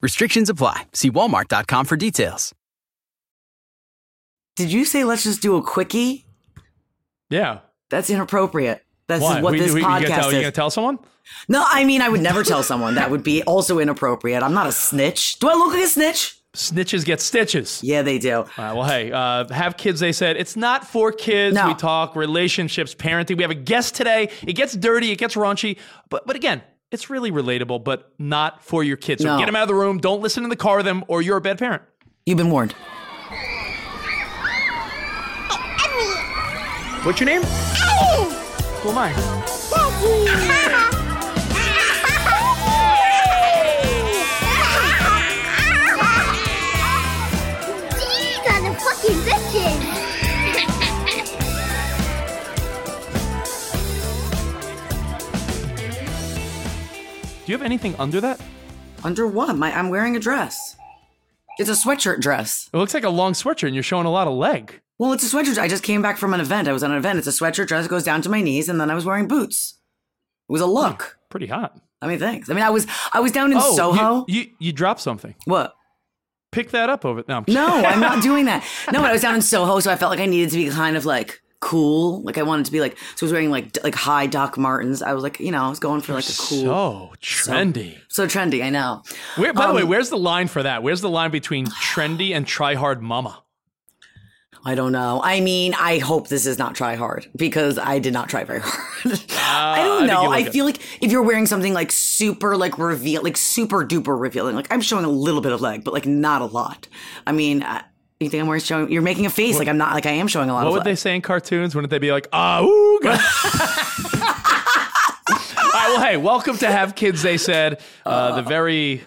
Restrictions apply. See walmart.com for details. Did you say let's just do a quickie? Yeah. That's inappropriate. That's Why? what We- this we- you podcast gonna tell, is. You gonna tell someone? No, I mean I would never tell someone. That would be also inappropriate. I'm not a snitch. Do I look like a snitch? Snitches get stitches. Yeah, they do. All right, well, hey, uh, have kids. They said it's not for kids. No. We talk relationships, parenting. We have a guest today. It gets dirty, it gets raunchy, but but again, it's really relatable, but not for your kids. So No. get them out of the room. Don't listen in the car with them, or you're a bad parent. You've been warned. What's your name? Who am I? Do you have anything under that? Under what? My I'm wearing a dress. It's a sweatshirt dress. It looks like a long sweatshirt, and you're showing a lot of leg. Well, it's a sweatshirt. I just came back from an event. I was on an event. It's a sweatshirt dress. It goes down to my knees, and then I was wearing boots. It was a hmm, look. Pretty hot. I mean, thanks. I mean, I was I was down in oh, Soho. You, you you dropped something. what? Pick that up over. No, I'm No, I'm not doing that. No, but I was down in Soho, so I felt like I needed to be kind of like cool. Like I wanted to be like. So I was wearing like like high Doc Martens. I was like, you know, I was going for like a cool. So trendy. So trendy, I know. Where, by the Um, way, where's the line for that? Where's the line between trendy and try hard mama? I don't know. I mean, I hope this is not try hard because I did not try very hard. I I don't know. look I feel like if you're wearing something like super like reveal, like super duper revealing, like I'm showing a little bit of leg, but like not a lot. I mean, uh, you think I'm wearing showing? You're making a face like I'm not. Like I am showing a lot What would they say in cartoons? Wouldn't they be like, ah, ooh? God." All right, well, hey, welcome to Have Kids, they said. Uh, the very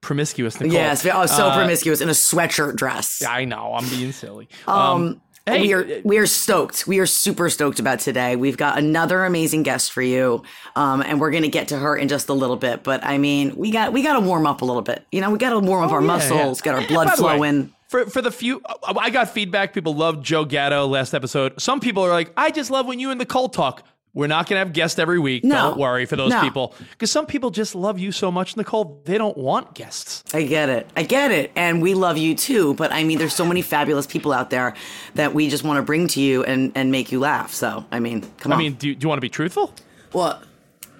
promiscuous Nicole. Yes, oh, so Uh, promiscuous in a sweatshirt dress. I know, I'm being silly. Um, hey, we are we are stoked. We are super stoked about today. We've got another amazing guest for you, um, and we're gonna get to her in just a little bit. But I mean, we got we got to warm up a little bit. You know, we got to warm up our Oh, yeah, muscles, yeah. get our blood the way, flowing. For, for the few, I got feedback. People loved Joe Gatto last episode. Some people are like, I just love when you and the Nicole talk. We're not going to have guests every week. No. Don't worry for those No. people. Because some people just love you so much, Nicole, they don't want guests. I get it. I get it. And we love you too. But I mean, there's so many fabulous people out there that we just want to bring to you and, and make you laugh. So, I mean, come I on. I mean, do you, do you want to be truthful? what?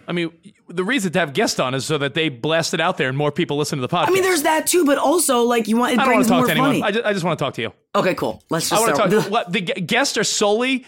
I mean, the reason to have guests on is so that they blast it out there and more people listen to the podcast. I mean, there's that too, but also like you want it I don't want to talk more to anyone. money. I just, I just want to talk to you. okay, cool. Let's I just want to start. talk. what, the guests are solely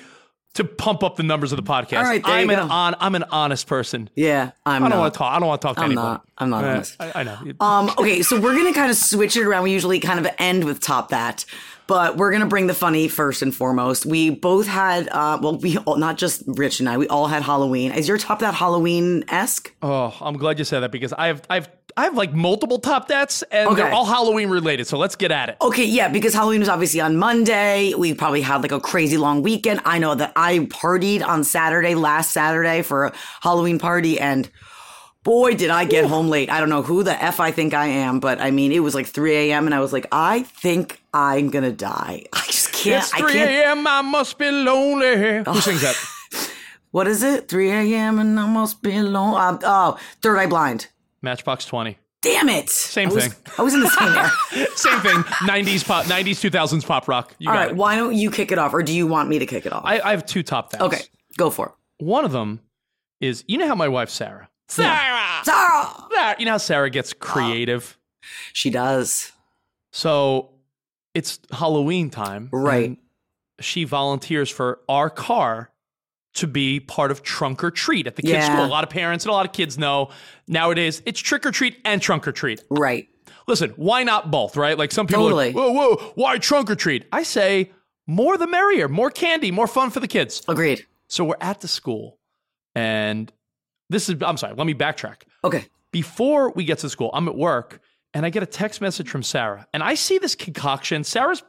to pump up the numbers of the podcast. All right, I'm you an on, I'm an honest person. yeah, I'm I don't want to talk. I don't want to talk to I'm anybody. not. I'm not Uh, honest. I, I know. Um, okay, so we're gonna kind of switch it around. We usually kind of end with top that, but we're gonna bring the funny first and foremost. We both had, uh, well, we all, not just Rich and I, we all had Halloween. Is your top that Halloween esque? Oh, I'm glad you said that because I have I've I have like multiple top dats and they're all Halloween related. So let's get at it. Okay, yeah, because Halloween was obviously on Monday. We probably had like a crazy long weekend. I know that I partied on Saturday, last Saturday for a Halloween party, and boy, did I get home late. I don't know who the F I think I am, but I mean, it was like 3 a.m., and I was like, I think I'm gonna die. I just can't. It's 3 a.m. I must be lonely. Who sings that? What is it? 3 a.m. and I must be alone. Uh, oh, Third Eye Blind. Matchbox 20. Damn it. Same I was- thing. I was in the same there. Same thing. 90s pop, 90s 2000s pop rock. You All right, it. why don't you kick it off, or do you want me to kick it off? I, I have two top things. okay, go for it. One of them is you know how my wife Sarah. Sarah. Sarah! Sarah. You know how Sarah gets creative. She does. So it's Halloween time. Right. She volunteers for our car to be part of trunk or treat at the kids' Yeah. school. A lot of parents and a lot of kids know nowadays it's trick or treat and trunk or treat. Right. Listen, why not both, right? Like some people are like, whoa, whoa, why trunk or treat? I say more the merrier, more candy, more fun for the kids. Agreed. So we're at the school, and this is, I'm sorry, let me backtrack. Okay. Before we get to school, I'm at work and I get a text message from Sarah, and I see this concoction. Sarah's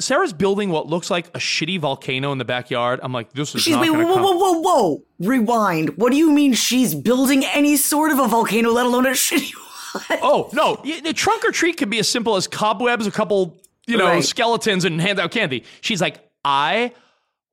Sarah's building what looks like a shitty volcano in the backyard. I'm like, this is She's not wait, whoa, whoa, come. whoa, whoa, whoa. Rewind. What do you mean she's building any sort of a volcano, let alone a shitty one? Oh no, the trunk or treat could be as simple as cobwebs, a couple, you know, Right. skeletons, and hand out candy. She's like, I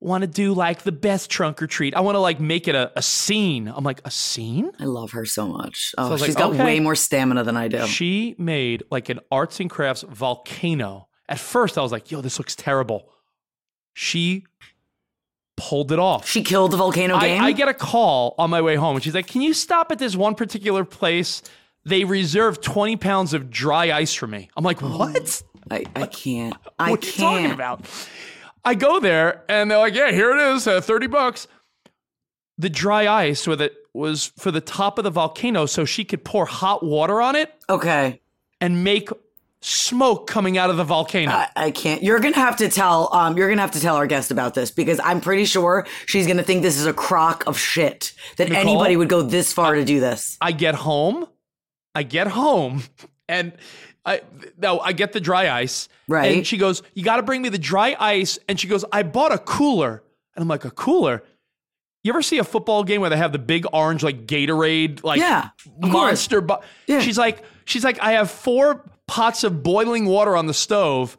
want to do like the best trunk or treat. I want to like make it a, a scene. I'm like, a scene? I love her so much. Oh, I was oh, she's like, got okay. way more stamina than I do. She made like an arts and crafts volcano. At first, I was like, yo, this looks terrible. She pulled it off. She killed the volcano game. I get a call on my way home, and she's like, "Can you stop at this one particular place? They reserved twenty pounds of dry ice for me." I'm like, oh. "What? I, I can't. I what are you can't. talking about?" I go there, and they're like, "Yeah, here it is, uh, thirty bucks." The dry ice with it was for the top of the volcano, so she could pour hot water on it Okay. and make smoke coming out of the volcano. I, I can't. You're gonna have to tell. Um, you're gonna have to tell our guest about this because I'm pretty sure she's gonna think this is a crock of shit that Nicole? anybody would go this far to do this. I get home, I get home, and I no, I get the dry ice. Right. And she goes, "You got to bring me the dry ice." And she goes, "I bought a cooler." And I'm like, "A cooler?" You ever see a football game where they have the big orange like Gatorade like Yeah, monster? Bu- Yeah. She's like, she's like, I have four pots of boiling water on the stove.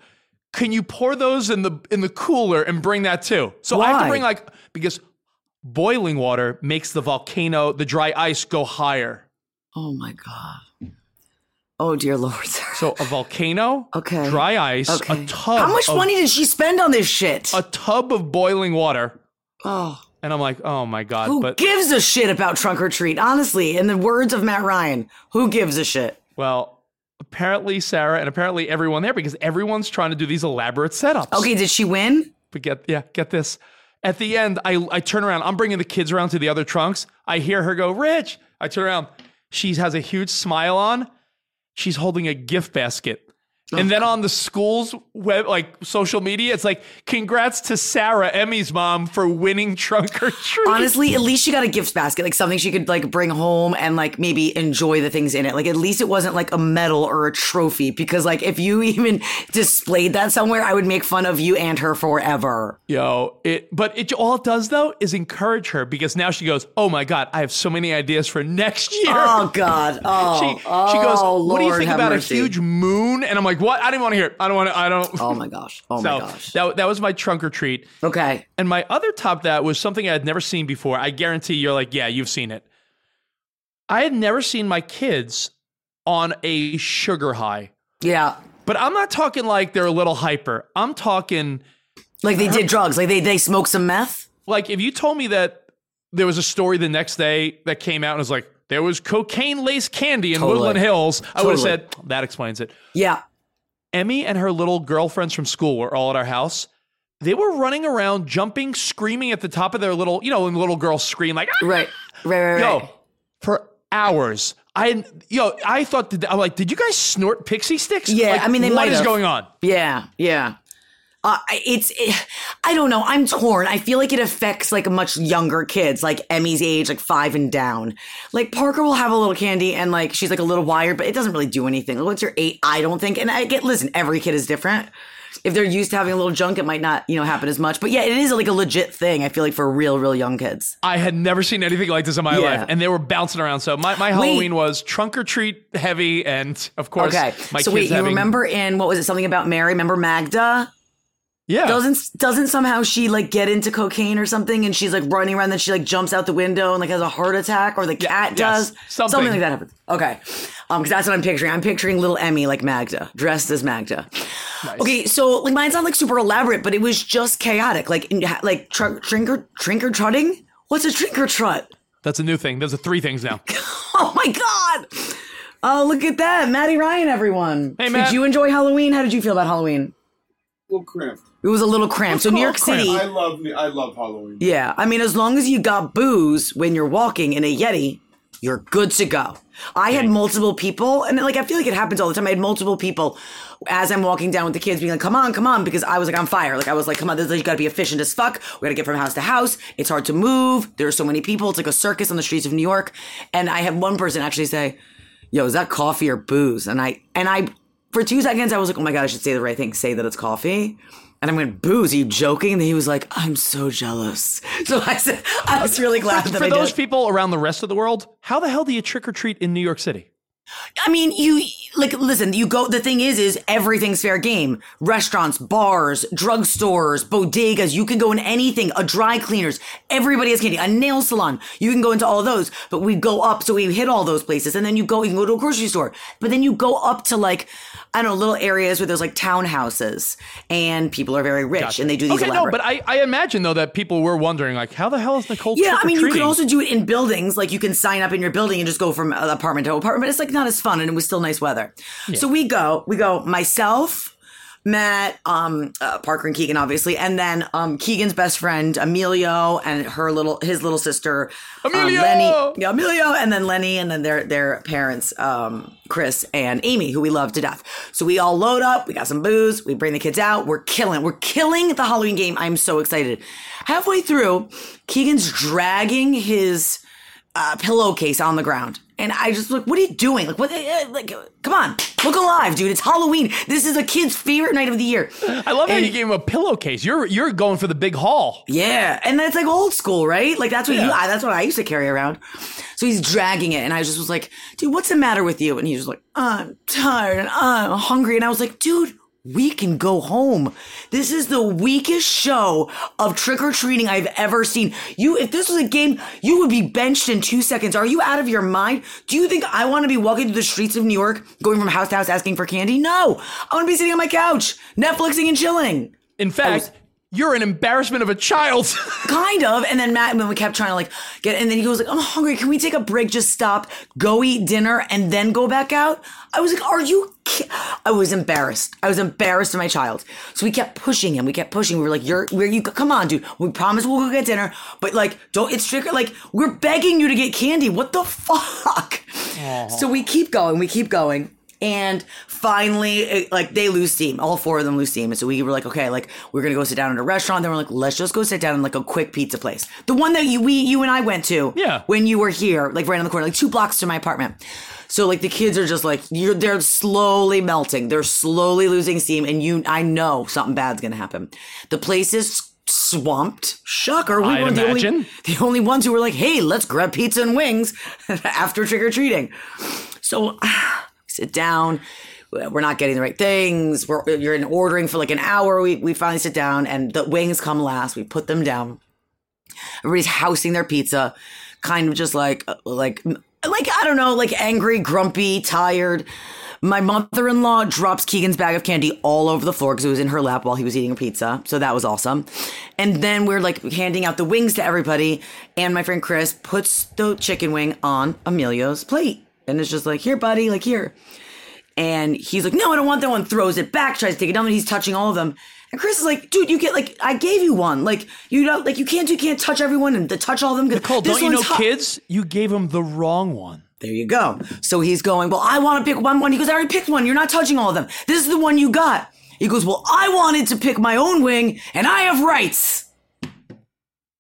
Can you pour those in the in the cooler and bring that too? So I have to bring like because boiling water makes the volcano, the dry ice go higher. Oh my god. Oh dear lord. So a volcano, Okay. dry ice, Okay. a tub. How much of, money did she spend on this shit? A tub of boiling water, oh, and I'm like, oh my god! who but gives a shit about trunk or treat? Honestly, in the words of Matt Ryan, who gives a shit? well, apparently Sarah and apparently everyone there because everyone's trying to do these elaborate setups. Okay, did she win? But get yeah, get this. At the end, I I turn around. I'm bringing the kids around to the other trunks. I hear her go, "Rich." I turn around. She has a huge smile on. She's holding a gift basket. And oh. then on the school's web, like social media, it's like, "Congrats to Sarah, Emmy's mom, for winning trunk or treat." Honestly, at least she got a gift basket, like something she could like bring home and like maybe enjoy the things in it. Like at least it wasn't like a medal or a trophy because like if you even displayed that somewhere, I would make fun of you and her forever. Yo, it but it all it does though is encourage her because now she goes, "Oh my god, I have so many ideas for next year." Oh God! Oh, she, oh, she goes, "What do you think about mercy. a huge moon?" And I'm like, "What? I didn't want to hear. It. I don't want to. I don't." Oh my gosh! Oh so my gosh! that that was my trunk or treat. Okay. And my other top that was something I had never seen before. I guarantee you're like, yeah, you've seen it. I had never seen my kids on a sugar high. Yeah. But I'm not talking like they're a little hyper. I'm talking Like they did drugs. Like they they smoked some meth. like if you told me that there was a story the next day that came out and was like there was cocaine laced candy in Totally. Woodland Hills, I would have said that explains it. Yeah. Emmy and her little girlfriends from school were all at our house. They were running around, jumping, screaming at the top of their little, you know, when little girls scream like, "Ah!" Right. Right. Right. Right. yo, for hours. I, yo, I thought that I'm like, did you guys snort Pixy Stix? Yeah, Like, I mean, they what might is have. going on? Yeah, yeah. Uh, it's, it, I don't know. I'm torn. I feel like it affects like much younger kids, like Emmy's age, like five and down. Like Parker will have a little candy and like she's like a little wired, but it doesn't really do anything. Once you're eight, I don't think. And I get, listen, every kid is different. If they're used to having a little junk, it might not, you know, happen as much. But yeah, it is like a legit thing. I feel like for real, real young kids. I had never seen anything like this in my Yeah. life, and they were bouncing around. So my, my Halloween was trunk or treat heavy, and of course, Okay. my so wait, you having, remember in what was it? Something about Mary? Remember Magda? Yeah, Doesn't doesn't somehow she like get into cocaine or something and she's like running around then she like jumps out the window and like has a heart attack or the cat yes, does something. like that happens. Okay, um, because that's what I'm picturing. I'm picturing little Emmy like Magda dressed as Magda. Okay, so like mine's not like super elaborate, but it was just chaotic. Like in, like tr- trinker trinker trutting. What's a trinker trut? that's a new thing. Those are three things now. Oh my god. Oh, look at that. Maddie Ryan, everyone. Hey, Matt. Did you enjoy Halloween? How did you feel about Halloween? A little cramped. It was a little cramped. So New York cramped? City. I love I love Halloween. Yeah, I mean, as long as you got booze when you're walking in a Yeti, you're good to go. I had multiple people, and like I feel like it happens all the time. I had multiple people as I'm walking down with the kids, being like, "Come on, come on," because I was like on fire. Like I was like, "Come on, this you got to be efficient as fuck. We got to get from house to house. It's hard to move. There's so many people. It's like a circus on the streets of New York." And I had one person actually say, "Yo, is that coffee or booze?" And I and I for two seconds I was like, "Oh my god, I should say the right thing. Say that it's coffee." And I went, booze, are you joking? And he was like, I'm so jealous. So I said, I was really glad that For those people around the rest of the world, how the hell do you trick or treat in New York City? I mean, you, like, listen, you go, the thing is, is everything's fair game. Restaurants, bars, drugstores, bodegas, you can go in anything, a dry cleaners, everybody has candy, a nail salon, you can go into all those, but we go up, so we hit all those places, and then you go, you can go to a grocery store, but then you go up to like, I don't know, little areas where there's like townhouses, and people are very rich, and they do these Okay, no, but I, I imagine though that people were wondering like, how the hell is Nicole? Yeah, I mean, you can also do it in buildings. Like you can sign up in your building and just go from apartment to apartment. But it's like not as fun, and it was still nice weather. So we go, we go. Myself, Matt, um, uh, Parker and Keegan, obviously, and then um, Keegan's best friend Emilio and her little his little sister um, Lenny, yeah, Emilio, and then Lenny, and then their their parents, um, Chris and Amy, who we love to death. So we all load up. We got some booze. We bring the kids out. We're killing. We're killing the Halloween game. I'm so excited. Halfway through, Keegan's dragging his uh, pillowcase on the ground. And I just like, what are you doing? Like, what? uh, Like, come on, look alive, dude! It's Halloween. This is a kid's favorite night of the year. I love how you gave him a pillowcase. You're you're going for the big haul. Yeah, and that's like old school, right? Like that's what you, I, that's what I used to carry around. So he's dragging it, and I just was like, "Dude, what's the matter with you?" And he was like, "I'm tired and I'm hungry." And I was like, "Dude." We can go home. This is the weakest show of trick or treating I've ever seen. You, if this was a game, you would be benched in two seconds. Are you out of your mind? Do you think I want to be walking through the streets of New York, going from house to house asking for candy? No. I want to be sitting on my couch, Netflixing and chilling. In fact, you're an embarrassment of a child. kind of. And then Matt, when we kept trying to like get, and then he goes like, "I'm hungry. Can we take a break? Just stop, go eat dinner, and then go back out." I was like, "Are you?" ki-" I was embarrassed. I was embarrassed of my child. So we kept pushing him. We kept pushing. We were like, "You're, where you? Come on, dude. We promise we'll go get dinner, but like, don't. It's trick. Like, we're begging you to get candy. What the fuck?" So we keep going. We keep going. And finally, like they lose steam. All four of them lose steam. And so we were like, okay, like we're gonna go sit down at a restaurant. Then we're like, let's just go sit down in like a quick pizza place, the one that you, we, you and I went to, Yeah. when you were here, like right on the corner, like two blocks to my apartment. So like the kids are just like you're, they're slowly melting. They're slowly losing steam, and you, I know something bad's gonna happen. The place is swamped. Shocker, we I'd weren't the only, the only ones who were like, hey, let's grab pizza and wings after trick or treating. So sit down. We're not getting the right things. We're, you're in ordering for like an hour. We, we finally sit down and the wings come last. We put them down. Everybody's housing their pizza, kind of just like, uh, like, like, I don't know, like angry, grumpy, tired. My mother in law drops Keegan's bag of candy all over the floor because it was in her lap while he was eating a pizza. So that was awesome. And then we're like handing out the wings to everybody. And my friend Chris puts the chicken wing on Emilio's plate. And it's just like, here, buddy, like, here. And he's like, no, I don't want that one. Throws it back, tries to take it down, and he's touching all of them. And Chris is like, dude, you get like, I gave you one. Like, you know, like you can't, you can't touch everyone and to touch all of them. Nicole, don't you know one's hot." kids? You gave him the wrong one. There you go. So he's going, well, I want to pick one one. He goes, I already picked one. You're not touching all of them. This is the one you got. He goes, well, I wanted to pick my own wing, and I have rights.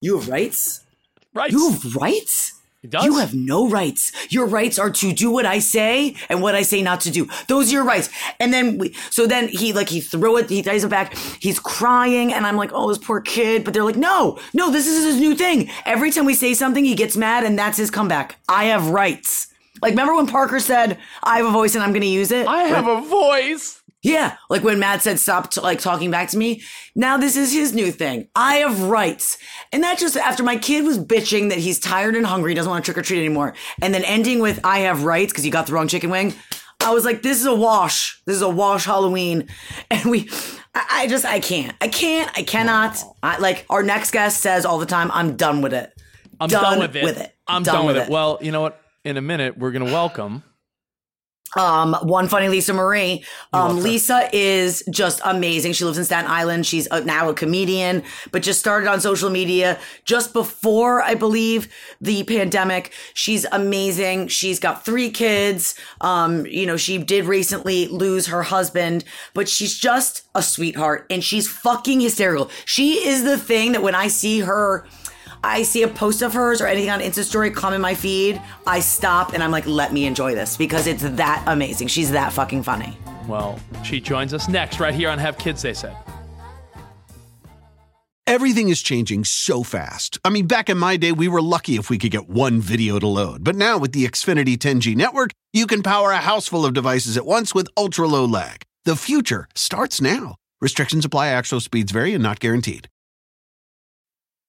You have rights? Right. You have rights? He does. You have no rights. Your rights are to do what I say and what I say not to do. Those are your rights. And then we, so then he like he threw it, he throws it back. He's crying, and I'm like, oh, this poor kid. But they're like, no, no, this is his new thing. Every time we say something, he gets mad, and that's his comeback. I have rights. Like remember when Parker said, "I have a voice and I'm going to use it." I have a voice. Yeah, like when Matt said stop t- like talking back to me. Now this is his new thing. I have rights. And that just after my kid was bitching that he's tired and hungry, doesn't want to trick or treat anymore, and then ending with I have rights because you got the wrong chicken wing. I was like, this is a wash. This is a wash Halloween. And we I, I just I can't. I can't. I cannot. I like our next guest says all the time, I'm done with it. I'm Done done, with it. with it. I'm Done done, with with it. it. Well, you know what? In a minute, we're gonna welcome Um, one funny Lisa Marie. Um, Lisa is just amazing. She lives in Staten Island. She's a, now a comedian, but just started on social media just before, I believe, the pandemic. She's amazing. She's got three kids. Um, you know, she did recently lose her husband, but she's just a sweetheart and she's fucking hysterical. She is the thing that when I see her, I see a post of hers or anything on Insta story come in my feed, I stop and I'm like, let me enjoy this because it's that amazing. She's that fucking funny. Well, she joins us next right here on Have Kids, they said. Everything is changing so fast. I mean, back in my day, we were lucky if we could get one video to load. But now with the Xfinity 10G network, you can power a house full of devices at once with ultra low lag. The future starts now. Restrictions apply, actual speeds vary and not guaranteed.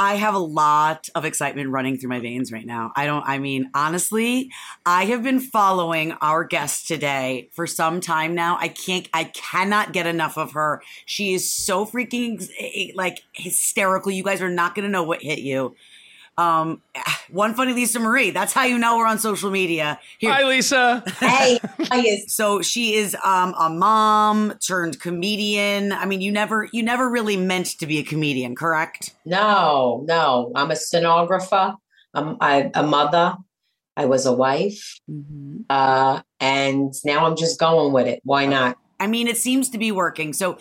I have a lot of excitement running through my veins right now. I don't, I mean, honestly, I have been following our guest today for some time now. I can't, I cannot get enough of her. She is so freaking like hysterical. You guys are not going to know what hit you. Um, one funny Lisa Marie. That's how you know we're on social media. Here, Hi, Lisa. Hey, how you? so she is um, a mom turned comedian. I mean, you never, you never really meant to be a comedian, correct? No, no. I'm a stenographer. I'm I, a mother. I was a wife, uh, and now I'm just going with it. Why not? I mean, it seems to be working. So,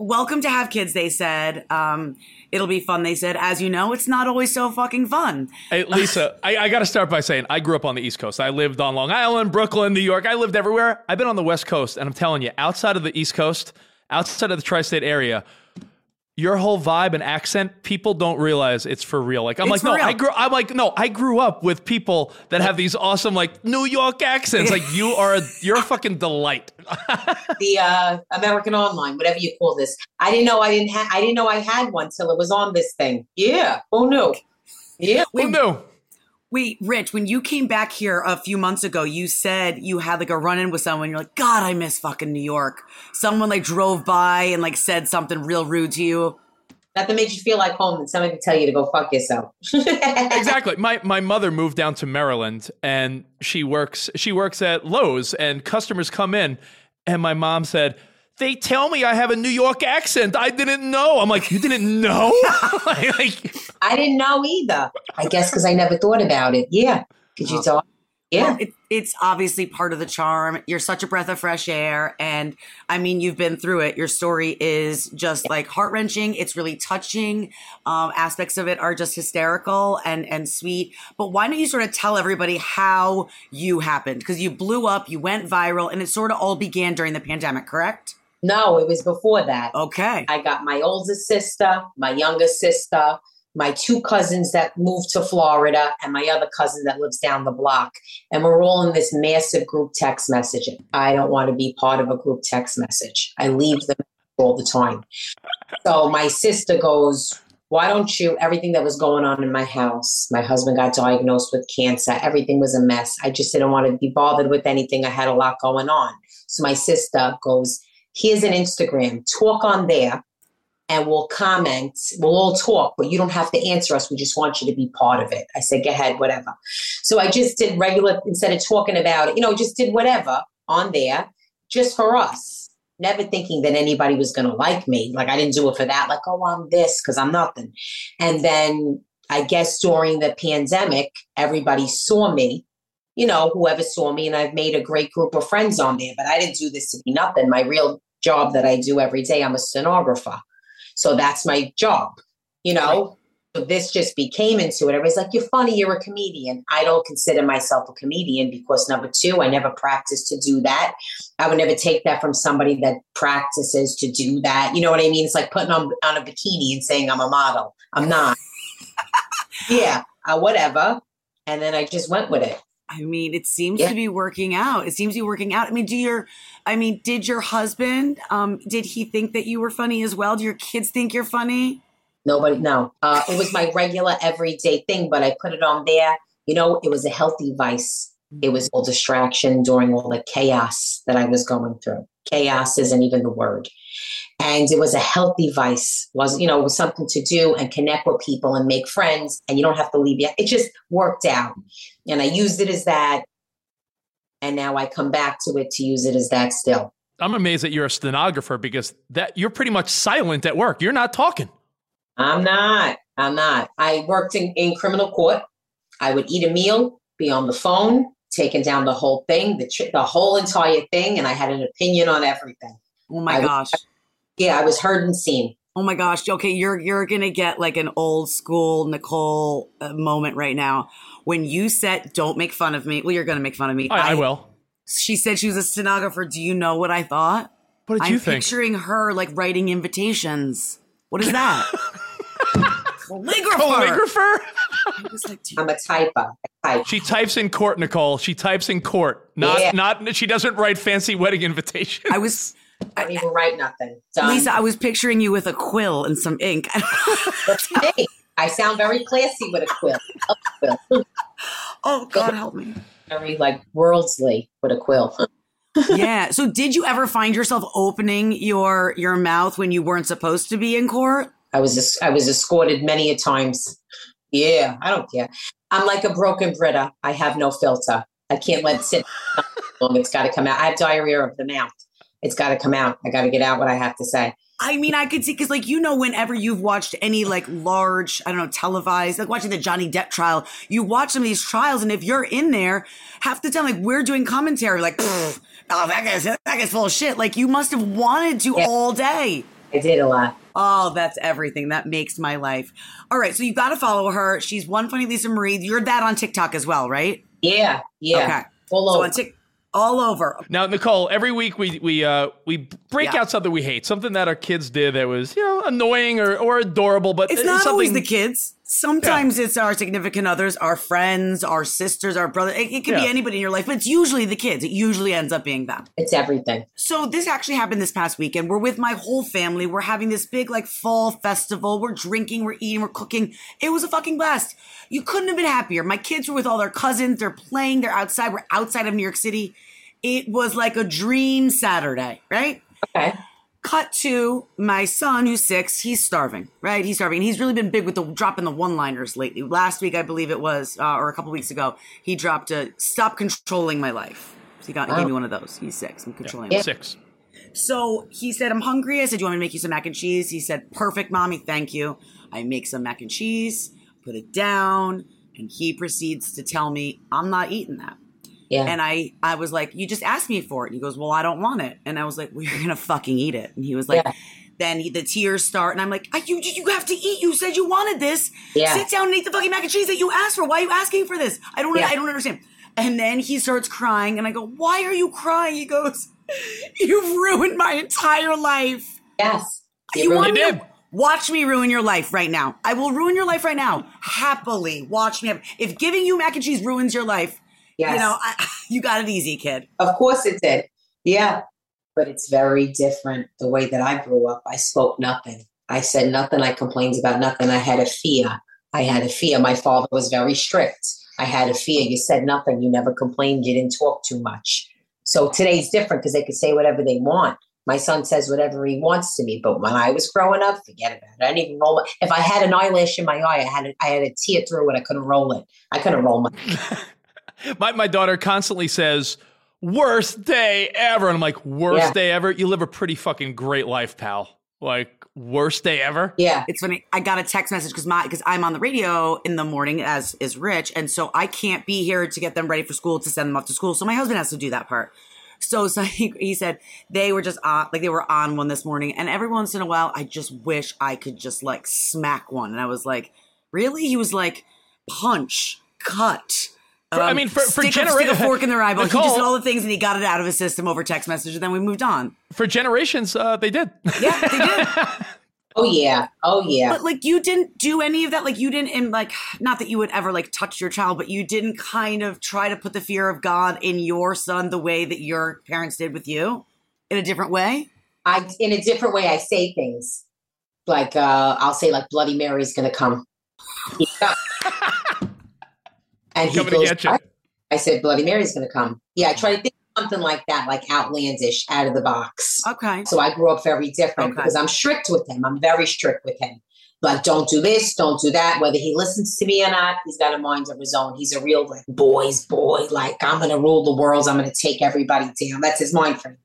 welcome to have kids. They said um, it'll be fun. They said, as you know, it's not always so fucking fun. Hey, Lisa, I, I got to start by saying I grew up on the East Coast. I lived on Long Island, Brooklyn, New York. I lived everywhere. I've been on the West Coast, and I'm telling you, outside of the East Coast, outside of the tri state area, your whole vibe and accent, people don't realize it's for real. Like I'm It's like, no, real. I grew. I'm like, no, I grew up with people that have these awesome like New York accents. Like you are, a, you're a fucking delight. The uh, American Online, whatever you call this. I didn't know I didn't have. I didn't know I had one till it was on this thing. Yeah. Who knew? Yeah. Who knew? Wait, Rich, when you came back here a few months ago, you said you had like a run in with someone. You're like, God, I miss fucking New York. Someone like drove by and like said something real rude to you. Nothing makes you feel like home than somebody to tell you to go fuck yourself. exactly. My my mother moved down to Maryland and she works she works at Lowe's and customers come in and my mom said, "They tell me I have a New York accent. I didn't know." I'm like, "You didn't know?" like, I didn't know either. I guess because I never thought about it. Yeah. Could you talk? Yeah. Well, it, it's obviously part of the charm. You're such a breath of fresh air. And I mean, you've been through it. Your story is just like heart wrenching. It's really touching. Um, aspects of it are just hysterical and, and sweet. But why don't you sort of tell everybody how you happened? Because you blew up, you went viral, and it sort of all began during the pandemic, correct? No, it was before that. Okay. I got my older sister, my younger sister, my two cousins that moved to Florida, and my other cousin that lives down the block. And we're all in this massive group text messaging. I don't want to be part of a group text message. I leave them all the time. So my sister goes, Why don't you? Everything that was going on in my house, my husband got diagnosed with cancer. Everything was a mess. I just didn't want to be bothered with anything. I had a lot going on. So my sister goes, Here's an Instagram, talk on there and we'll comment. We'll all talk, but you don't have to answer us. We just want you to be part of it. I said, go ahead, whatever. So I just did regular, instead of talking about it, you know, just did whatever on there just for us. Never thinking that anybody was going to like me. Like I didn't do it for that. Like, oh, I'm this because I'm nothing. And then I guess during the pandemic, everybody saw me you know, whoever saw me, and I've made a great group of friends on there. But I didn't do this to be nothing. My real job that I do every day, I'm a stenographer. So that's my job, you know. So this just became into it. Everybody's like, You're funny, you're a comedian. I don't consider myself a comedian because number two, I never practiced to do that. I would never take that from somebody that practices to do that. You know what I mean? It's like putting on, on a bikini and saying I'm a model. I'm not. yeah, uh, whatever. And then I just went with it. I mean, it seems Yeah. to be working out. It seems to be working out. I mean, do your, I mean, did your husband, um, did he think that you were funny as well? Do your kids think you're funny? Nobody, no. Uh, it was my regular everyday thing, but I put it on there. You know, it was a healthy vice. It was all distraction during all the chaos that I was going through. Chaos isn't even the word. And it was a healthy vice. Was you know, it was something to do and connect with people and make friends, and you don't have to leave yet. It just worked out, and I used it as that. And now I come back to it to use it as that still. I'm amazed that you're a stenographer because that you're pretty much silent at work. You're not talking. I'm not. I'm not. I worked in, in criminal court. I would eat a meal, be on the phone, taking down the whole thing, the tr- the whole entire thing, and I had an opinion on everything. Oh my I was- gosh. Yeah, I was heard and seen. Oh my gosh. Okay, you're you're gonna get like an old school Nicole uh, moment right now. When you said, "Don't make fun of me," well, you're gonna make fun of me. I, I will. She said she was a stenographer. Do you know what I thought? What did I'm you think? picturing her like writing invitations. What is that? Calligrapher. Calligrapher? like, I'm a typer. Type. She types in court, Nicole. She types in court. Not Yeah. not she doesn't write fancy wedding invitations. I was I don't even write nothing. Done. Lisa. I was picturing you with a quill and some ink. hey, I sound very classy with a quill. A quill. oh God, help me. Very like worldly with a quill. yeah. So, did you ever find yourself opening your your mouth when you weren't supposed to be in court? I was I was escorted many a times. Yeah, I don't care. I'm like a broken Brita. I have no filter. I can't let it sit long. It's got to come out. I have diarrhea of the mouth. It's got to come out. I got to get out what I have to say. I mean, I could see because, like, you know, whenever you've watched any like large, I don't know, televised, like watching the Johnny Depp trial, you watch some of these trials, and if you're in there, half the time, like, we're doing commentary, like, oh, that guy's that guy's full of shit. Like, you must have wanted to Yeah. all day. I did a lot. Oh, that's everything. That makes my life. All right, so you've got to follow her. She's one funny Lisa Marie. You're that on TikTok as well, right? Yeah, yeah. Okay. All So over. on Tik, all over. Now, Nicole, every week we we uh we break Yeah. out something we hate, something that our kids did that was you know annoying or, or adorable, but It's not something, always the kids. Sometimes it's our significant others, our friends, our sisters, our brother. It, it could be anybody in your life, but it's usually the kids. It usually ends up being them. it's everything. So this actually happened this past weekend. We're with my whole family. We're having this big like fall festival. We're drinking, we're eating, we're cooking. It was a fucking blast. You couldn't have been happier. My kids were with all their cousins. They're playing. They're outside. We're outside of New York City. It was like a dream Saturday, right? Okay. Cut to my son, who's six. He's starving, right? He's starving. And he's really been big with the dropping the one-liners lately. Last week, I believe it was, uh, or a couple weeks ago, he dropped a "Stop controlling my life." So he got he gave me one of those. He's six. I'm controlling. Yeah. six. So he said, I'm hungry. I said, Do you want me to make you some mac and cheese? He said, Perfect, mommy. Thank you. I make some mac and cheese, put it down, and he proceeds to tell me, I'm not eating that. Yeah. And I, I was like, You just asked me for it. And he goes, Well, I don't want it. And I was like, Well, you're going to fucking eat it. And he was like, Yeah. Then he, the tears start. And I'm like, you, you have to eat. You said you wanted this. Yeah. Sit down and eat the fucking mac and cheese that you asked for. Why are you asking for this? I don't, Yeah. I don't understand. And then he starts crying. And I go, Why are you crying? He goes, You've ruined my entire life. yes. You really want me to watch me ruin your life right now? I will ruin your life right now. Happily watch me. If giving you mac and cheese ruins your life, Yes. you know, I, you got it easy, kid. Of course it did. Yeah. But it's very different the way that I grew up. I spoke nothing. I said nothing. I complained about nothing. I had a fear. I had a fear. My father was very strict. I had a fear. You said nothing. You never complained. You didn't talk too much. So today's different because they could say whatever they want. My son says whatever he wants to me. But when I was growing up, forget about it. I didn't even roll my, if I had an eyelash in my eye, I had a, I had a tear through it. I couldn't roll it. I couldn't roll my My my daughter constantly says, "Worst day ever," and I'm like, "Worst Yeah. day ever? You live a pretty fucking great life, pal. Like worst day ever." Yeah. It's funny. I got a text message because my because I'm on the radio in the morning as is Rich, and so I can't be here to get them ready for school to send them off to school. So my husband has to do that part. So so he, he said they were just on like they were on one this morning, and every once in a while I just wish I could just like smack one, and I was like, really? He was like, punch, cut. For- I mean, for- for stick, a, genera- stick a fork in their eyeball. he just did all the things, and he got it out of his system over text message, and then we moved on. For generations, uh, they did. Yeah, they did. Oh yeah. Oh yeah. But like you didn't do any of that. Like you didn't, and like not that you would ever like touch your child, but you didn't kind of try to put the fear of God in your son the way that your parents did with you, in a different way. I in a different way I say things. Like uh I'll say like Bloody Mary's gonna come. and he Coming to goes, get you. "What?" I said Bloody Mary's gonna come. Yeah, I try to think something like that, like outlandish, out of the box. Okay. So I grew up very different Okay. because I'm strict with him. I'm very strict with him. Like, don't do this, don't do that. Whether he listens to me or not, he's got a mind of his own. He's a real like boy's boy. Like, I'm gonna rule the world. I'm gonna take everybody down. That's his mind frame.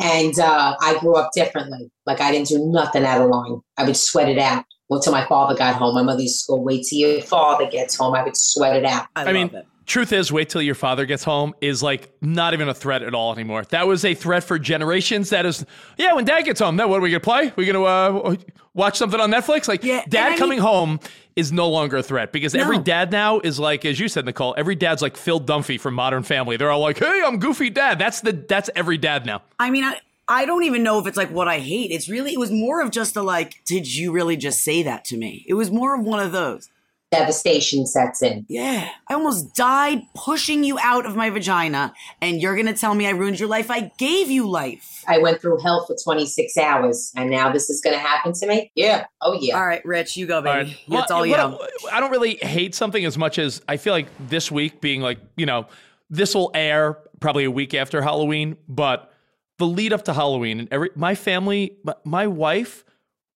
And uh, I grew up differently. Like, I didn't do nothing out of line. I would sweat it out. Well, till my father got home, my mother used to go, wait till your father gets home. I would sweat it out. I, I mean, it. truth is, wait till your father gets home is like not even a threat at all anymore. That was a threat for generations. That is, yeah, when dad gets home, then what are we gonna play? We're gonna uh, watch something on Netflix? Like, Yeah, dad coming mean- home is no longer a threat because every dad now is like, as you said, Nicole, every dad's like Phil Dunphy from Modern Family. They're all like, hey, I'm goofy dad. That's the that's every dad now. I mean, I, I don't even know if it's like what I hate. It's really, it was more of just a like, did you really just say that to me? It was more of one of those. Devastation sets in. Yeah. I almost died pushing you out of my vagina, and you're going to tell me I ruined your life. I gave you life. I went through hell for 26 hours, and now this is going to happen to me? Yeah. Oh, yeah. All right, Rich, you go, baby. right. That's Well, all you what- know. I don't really hate something as much as I feel like this week being like, you know, this will air probably a week after Halloween, but the lead up to Halloween and every my family, my, my wife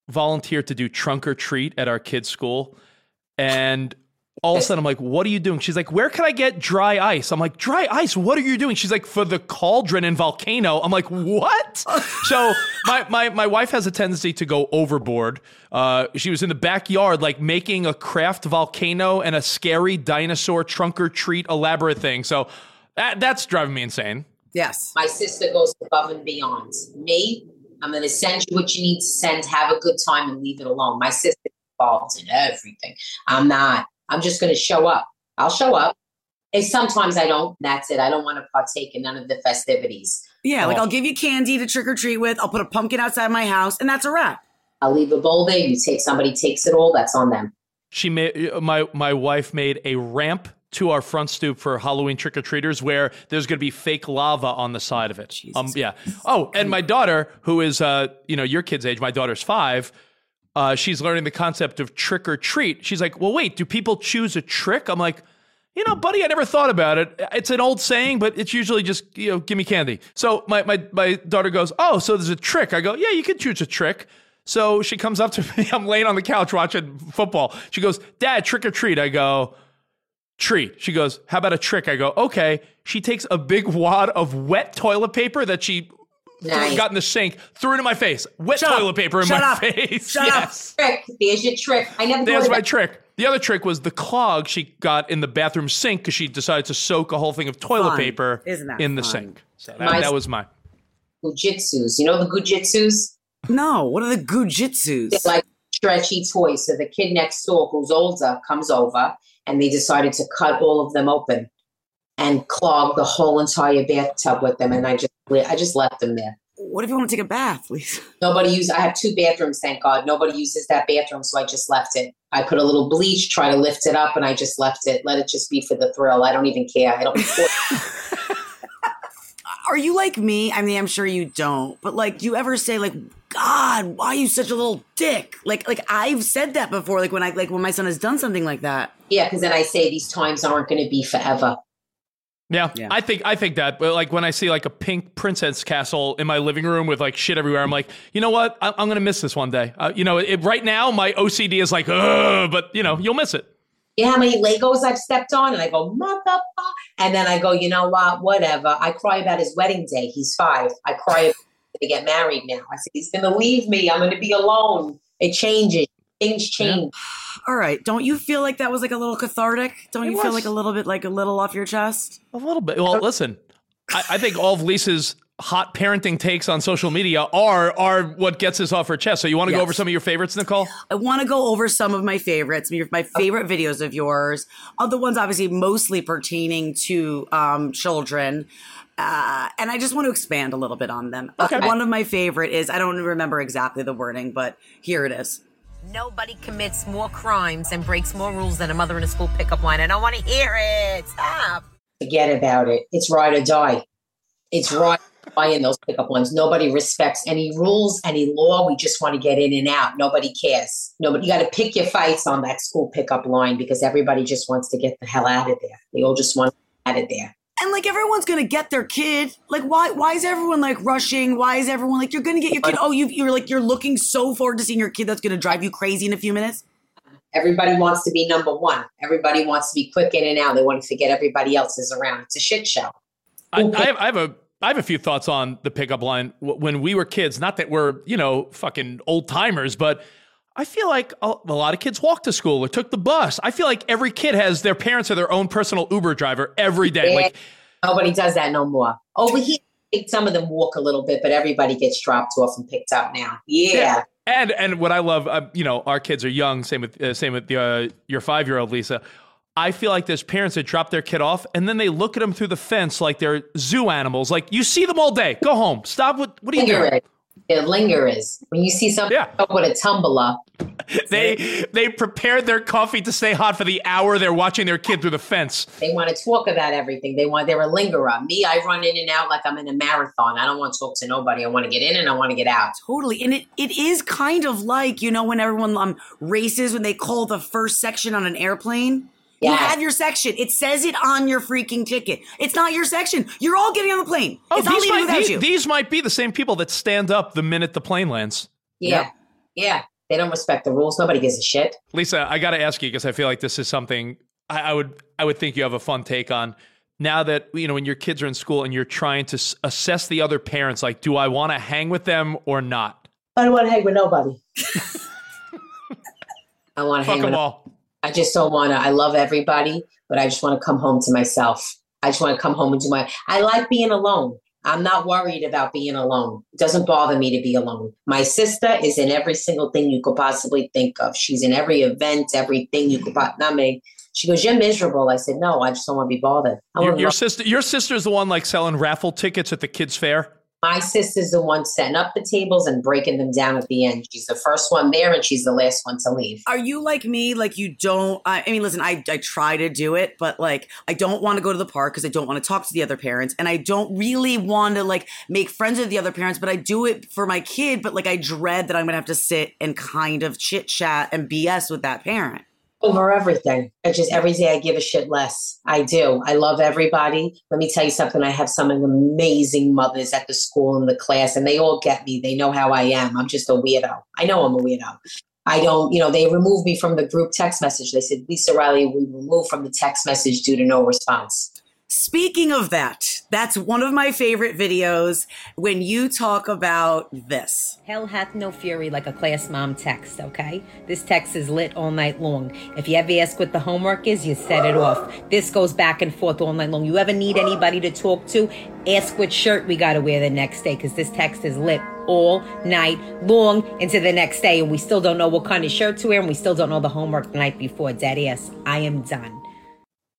volunteered to do trunk or treat at our kids' school. And all of a sudden, I'm like, what are you doing? She's like, where can I get dry ice? I'm like, dry ice? What are you doing? She's like, for the cauldron and volcano. I'm like, what? so my, my, my wife has a tendency to go overboard. Uh, she was in the backyard, like making a craft volcano and a scary dinosaur trunk or treat elaborate thing. So that, that's driving me insane. Yes. My sister goes above and beyond. Me, I'm going to send you what you need to send, have a good time, and leave it alone. My sister's involved in everything. I'm not. I'm just going to show up. I'll show up. And sometimes I don't. That's it. I don't want to partake in none of the festivities. Yeah, like Oh. I'll give you candy to trick or treat with. I'll put a pumpkin outside my house, and that's a wrap. I'll leave a bowl there. You take somebody takes it all. That's on them. she made uh, my my wife made a ramp to our front stoop for Halloween trick or treaters where there's going to be fake lava on the side of it. Um, yeah. Oh, and my daughter, who is uh, you know, your kid's age, my daughter's five. Uh, she's learning the concept of trick or treat. She's like, well, wait, do people choose a trick? I'm like, you know, buddy, I never thought about it. It's an old saying, but it's usually just, you know, give me candy. So my, my, my daughter goes, oh, so there's a trick. I go, yeah, you can choose a trick. So she comes up to me. I'm laying on the couch watching football. She goes, Dad, trick or treat. I go, treat. She goes, how about a trick? I go, okay. She takes a big wad of wet toilet paper that she Nice. got in the sink, threw it in my face. Wet Shut up. toilet paper in Shut my up. face. Shut up. Trick. There's your trick. I never There's thought my that. trick. The other trick was the clog she got in the bathroom sink because she decided to soak a whole thing of toilet Fun. paper Isn't in the fun? sink. So that, My- that was my Goo Jit Zus. You know the Goo Jit Zus? No, what are the Goo Jit Zus? They're like stretchy toys. So the kid next door who's older comes over and they decided to cut all of them open and clog the whole entire bathtub with them. And I just I just left them there. what if you want to take a bath, please? Nobody uses I have two bathrooms, thank God. Nobody uses that bathroom, so I just left it. I put a little bleach, try to lift it up, and I just left it. Let it just be for the thrill. I don't even care. I don't Are you like me? I mean, I'm sure you don't, but like, do you ever say like, God, why are you such a little dick? Like, like I've said that before. Like when I like when my son has done something like that. Yeah, because then I say these times aren't gonna be forever. Yeah, Yeah. I think I think that. But like when I see like a pink princess castle in my living room with like shit everywhere, I'm like, you know what? I- I'm gonna miss this one day. Uh, you know, it, right now my OCD is like, ugh, but you know, you'll miss it. You know how many Legos I've stepped on? And I go, mother. And then I go, you know what? Whatever. I cry about his wedding day. He's five. I cry about to get married now. I said, he's going to leave me. I'm going to be alone. It changes. Things change. All right, don't you feel like that was like a little cathartic? Don't It you feel like a little bit like a little off your chest? A little bit. Well, listen, I, I think all of Lisa's hot parenting takes on social media are are what gets us off our chest. So you want to go over some of your favorites, Nicole? I want to go over some of my favorites, my favorite videos of yours, other ones obviously mostly pertaining to um, children. Uh, and I just want to expand a little bit on them. Uh, Okay. one of my favorite is I don't remember exactly the wording, but here it is. Nobody commits more crimes and breaks more rules than a mother in a school pickup line. And I don't want to hear it. Stop. Forget about it. It's ride or die. It's ride or die in those pickup lines. Nobody respects any rules, any law. We just want to get in and out. Nobody cares. Nobody. You got to pick your fights on that school pickup line because everybody just wants to get the hell out of there. They all just want to get out of there. And like everyone's gonna get their kid. Like why? Why is everyone like rushing? Why is everyone like you're gonna get your kid? Oh, you you're like you're looking so forward to seeing your kid. That's gonna drive you crazy in a few minutes. Everybody wants to be number one. Everybody wants to be quick in and out. They want to forget everybody else is around. It's a shit show. I, I, have, I have a I have a few thoughts on the pickup line when we were kids. Not that we're you know fucking old timers, but I feel like a, a lot of kids walk to school or took the bus. I feel like every kid has their parents or their own personal Uber driver every day. Yeah. Like Nobody does that no more. Over here, some of them walk a little bit, but everybody gets dropped off and picked up now. Yeah. And and what I love, uh, you know, our kids are young. Same with uh, same with uh, your five year old Lisa. I feel like there's parents that drop their kid off and then they look at them through the fence like they're zoo animals. Like you see them all day. Go home. Stop. What What are you doing? The linger is. When you see something Yeah. up with a tumbler, They they prepared their coffee to stay hot for the hour they're watching their kid through the fence. they want to talk about everything. They want, they're a lingerer. Me, I run in and out like I'm in a marathon. I don't want to talk to nobody. I want to get in and I want to get out. Totally. And it, it is kind of like, you know, when everyone um, races, when they call the first section on an airplane. You Yes. have your section. It says it on your freaking ticket. It's not your section. You're all getting on the plane. Oh, it's Oh, these leaving might, these, you. these might be the same people that stand up the minute the plane lands. Yeah. Yeah. They don't respect the rules. Nobody gives a shit. Lisa, I got to ask you because I feel like this is something I, I would I would think you have a fun take on. Now that you know when your kids are in school and you're trying to s- assess the other parents, like, do I want to hang with them or not? I don't want to hang with nobody. I want to hang them with all. I just don't want to. I love everybody, but I just want to come home to myself. I just want to come home and do my. I like being alone. I'm not worried about being alone. It doesn't bother me to be alone. My sister is in every single thing you could possibly think of. She's in every event, everything you could. Not me. She goes, "You're miserable." I said, "No, I just don't want to be bothered." Your, your love- sister, your sister's the one like selling raffle tickets at the kids' fair. My sister's the one setting up the tables and breaking them down at the end. She's the first one there, and she's the last one to leave. Are you like me? Like you don't? I, I mean, listen, I I try to do it, but like I don't want to go to the park because I don't want to talk to the other parents, and I don't really want to like make friends with the other parents. But I do it for my kid. But like I dread that I'm gonna have to sit and kind of chit chat and BS with that parent. Over everything. I just every day I give a shit less. I do. I love everybody. Let me tell you something. I have some amazing mothers at the school and the class, and they all get me. They know how I am. I'm just a weirdo. I know I'm a weirdo. I don't, you know, they removed me from the group text message. They said, Lisa Riley, we removed from the text message due to no response. Speaking of that, that's one of my favorite videos when you talk about this. Hell hath no fury like a class mom text, okay? This text is lit all night long. If you ever ask what the homework is, you set it off. This goes back and forth all night long. You ever need anybody to talk to, ask what shirt we gotta wear the next day, because this text is lit all night long into the next day, and we still don't know what kind of shirt to wear, and we still don't know the homework the night before. Dead ass. I am done.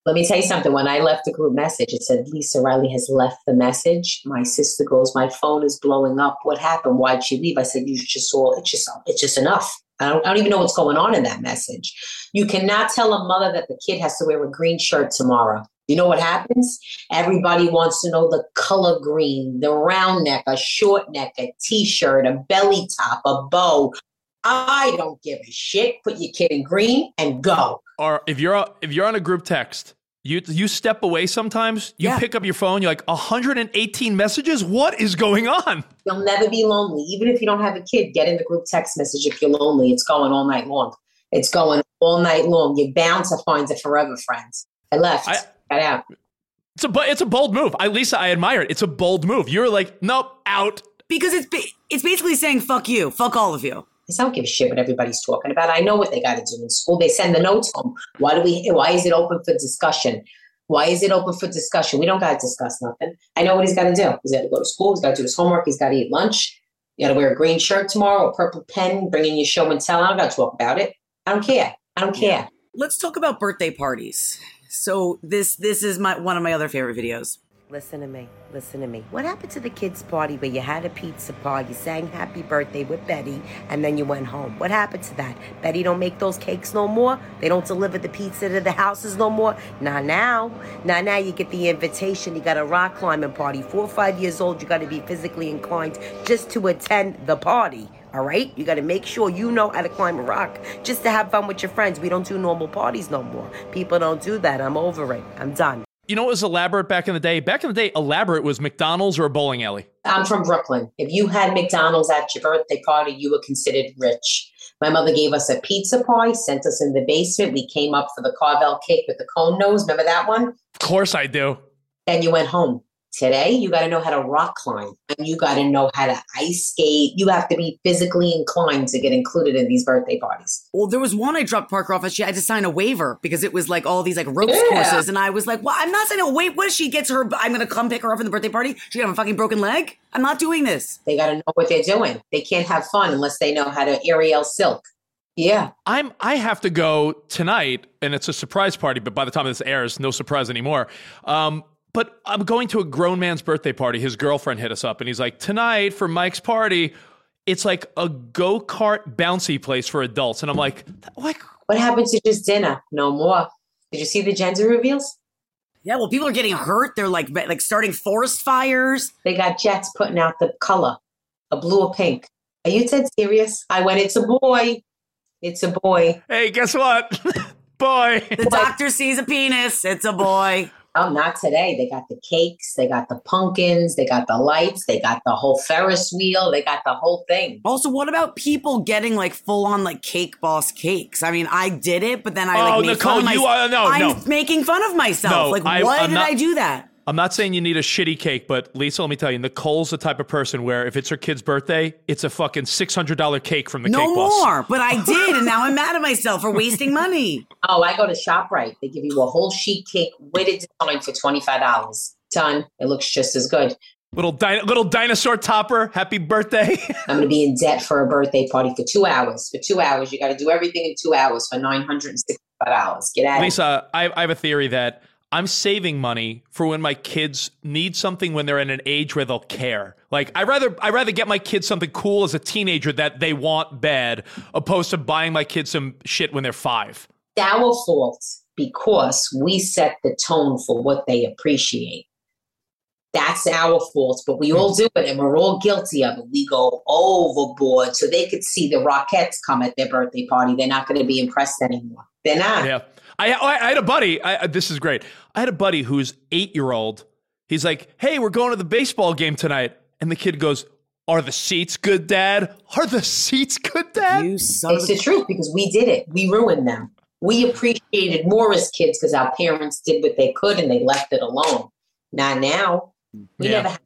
Let me tell you something. When I left the group message, it said Lisa Riley has left the message. My sister goes, My phone is blowing up. What happened? Why'd she leave? I said, You just saw it's just it's just enough. I don't, I don't even know what's going on in that message. You cannot tell a mother that the kid has to wear a green shirt tomorrow. You know what happens? Everybody wants to know the color green, the round neck, a short neck, a t-shirt, a belly top, a bow. I don't give a shit. Put your kid in green and go. Or if you're if you're on a group text, you you step away sometimes. You Yeah. pick up your phone. You're like 118 messages. What is going on? You'll never be lonely. Even if you don't have a kid, get in the group text message if you're lonely. It's going all night long. It's going all night long. You're bound to find a forever friend. I left. I- Got out. It's a it's a bold move. I Lisa, I admire it. It's a bold move. You're like, nope, out. Because it's it's basically saying fuck you, fuck all of you. I don't give a shit what everybody's talking about. I know what they got to do in school. They send the notes home. Why do we? Why is it open for discussion? Why is it open for discussion? We don't got to discuss nothing. I know what he's got to do. He's got to go to school. He's got to do his homework. He's got to eat lunch. You got to wear a green shirt tomorrow, a purple pen, bring in your show and tell. I don't got to talk about it. I don't care. I don't care. Let's talk about birthday parties. So this this is my one of my other favorite videos. Listen to me. Listen to me. What happened to the kids' party where you had a pizza party, you sang happy birthday with Betty, and then you went home? What happened to that? Betty don't make those cakes no more? They don't deliver the pizza to the houses no more? Not now. Not now you get the invitation. You got a rock climbing party. Four or five years old, you got to be physically inclined just to attend the party. All right? You got to make sure you know how to climb a rock just to have fun with your friends. We don't do normal parties no more. People don't do that. I'm over it. I'm done. You know what was elaborate back in the day? Back in the day, elaborate was McDonald's or a bowling alley. I'm from Brooklyn. If you had McDonald's at your birthday party, you were considered rich. My mother gave us a pizza pie, sent us in the basement. We came up for the Carvel cake with the cone nose. Remember that one? Of course I do. And you went home. Today, you got to know how to rock climb and you got to know how to ice skate. You have to be physically inclined to get included in these birthday parties. Well, there was one I dropped Parker off and she had to sign a waiver because it was like all these like ropes Yeah. courses. And I was like, well, I'm not signing a wait. What if she gets her? I'm going to come pick her up in the birthday party. She gonna have a fucking broken leg. I'm not doing this. They got to know what they're doing. They can't have fun unless they know how to aerial silk. Yeah. I'm I have to go tonight, and it's a surprise party. But by the time this airs, no surprise anymore. Um, but I'm going to a grown man's birthday party. His girlfriend hit us up, and he's like, "Tonight for Mike's party, it's like a go kart bouncy place for adults." And I'm like, "Like, What happened to just dinner? No more. Did you see the gender reveals? Yeah, well, people are getting hurt. They're like like starting forest fires. They got jets putting out the color, a blue or pink. Are you dead serious? I went, it's a boy. It's a boy. hey, guess what, boy." The doctor sees a penis. It's a boy. Oh, not today. They got the cakes, they got the pumpkins, they got the lights, they got the whole Ferris wheel, they got the whole thing. Also, what about people getting like full on like cake boss cakes? I mean, I did it, but then I like Oh, made Nicole, fun of you are- no, I'm no. making fun of myself. No, like, I- why I'm did not- I do that? I'm not saying you need a shitty cake, but Lisa, let me tell you, Nicole's the type of person where if it's her kid's birthday, it's a fucking six hundred dollar cake from the No cake boss. No more. But I did, and now I'm mad at myself for wasting money. Oh, I go to ShopRite. They give you a whole sheet cake with a design for $25. Done. It looks just as good. Little di- little dinosaur topper. Happy birthday. I'm going to be in debt for a birthday party for two hours. For two hours, you got to do everything in two hours for $965. Get out of Lisa, I, I have a theory that I'm saving money for when my kids need something when they're in an age where they'll care. Like I rather I rather get my kids something cool as a teenager that they want bad, opposed to buying my kids some shit when they're five. It's our fault because we set the tone for what they appreciate. That's our fault, but we all do it and we're all guilty of it. We go overboard so they could see the Rockettes come at their birthday party. They're not going to be impressed anymore. They're not. Yeah. I, I had a buddy. I- this is great. I had a buddy who's eight year old. He's like, "Hey, we're going to the baseball game tonight," and the kid goes, "Are the seats good, Dad? Are the seats good, Dad?" You son It's the truth because we did it. We ruined them. We appreciated more as kids because our parents did what they could and they left it alone. Not now. We Yeah. never had.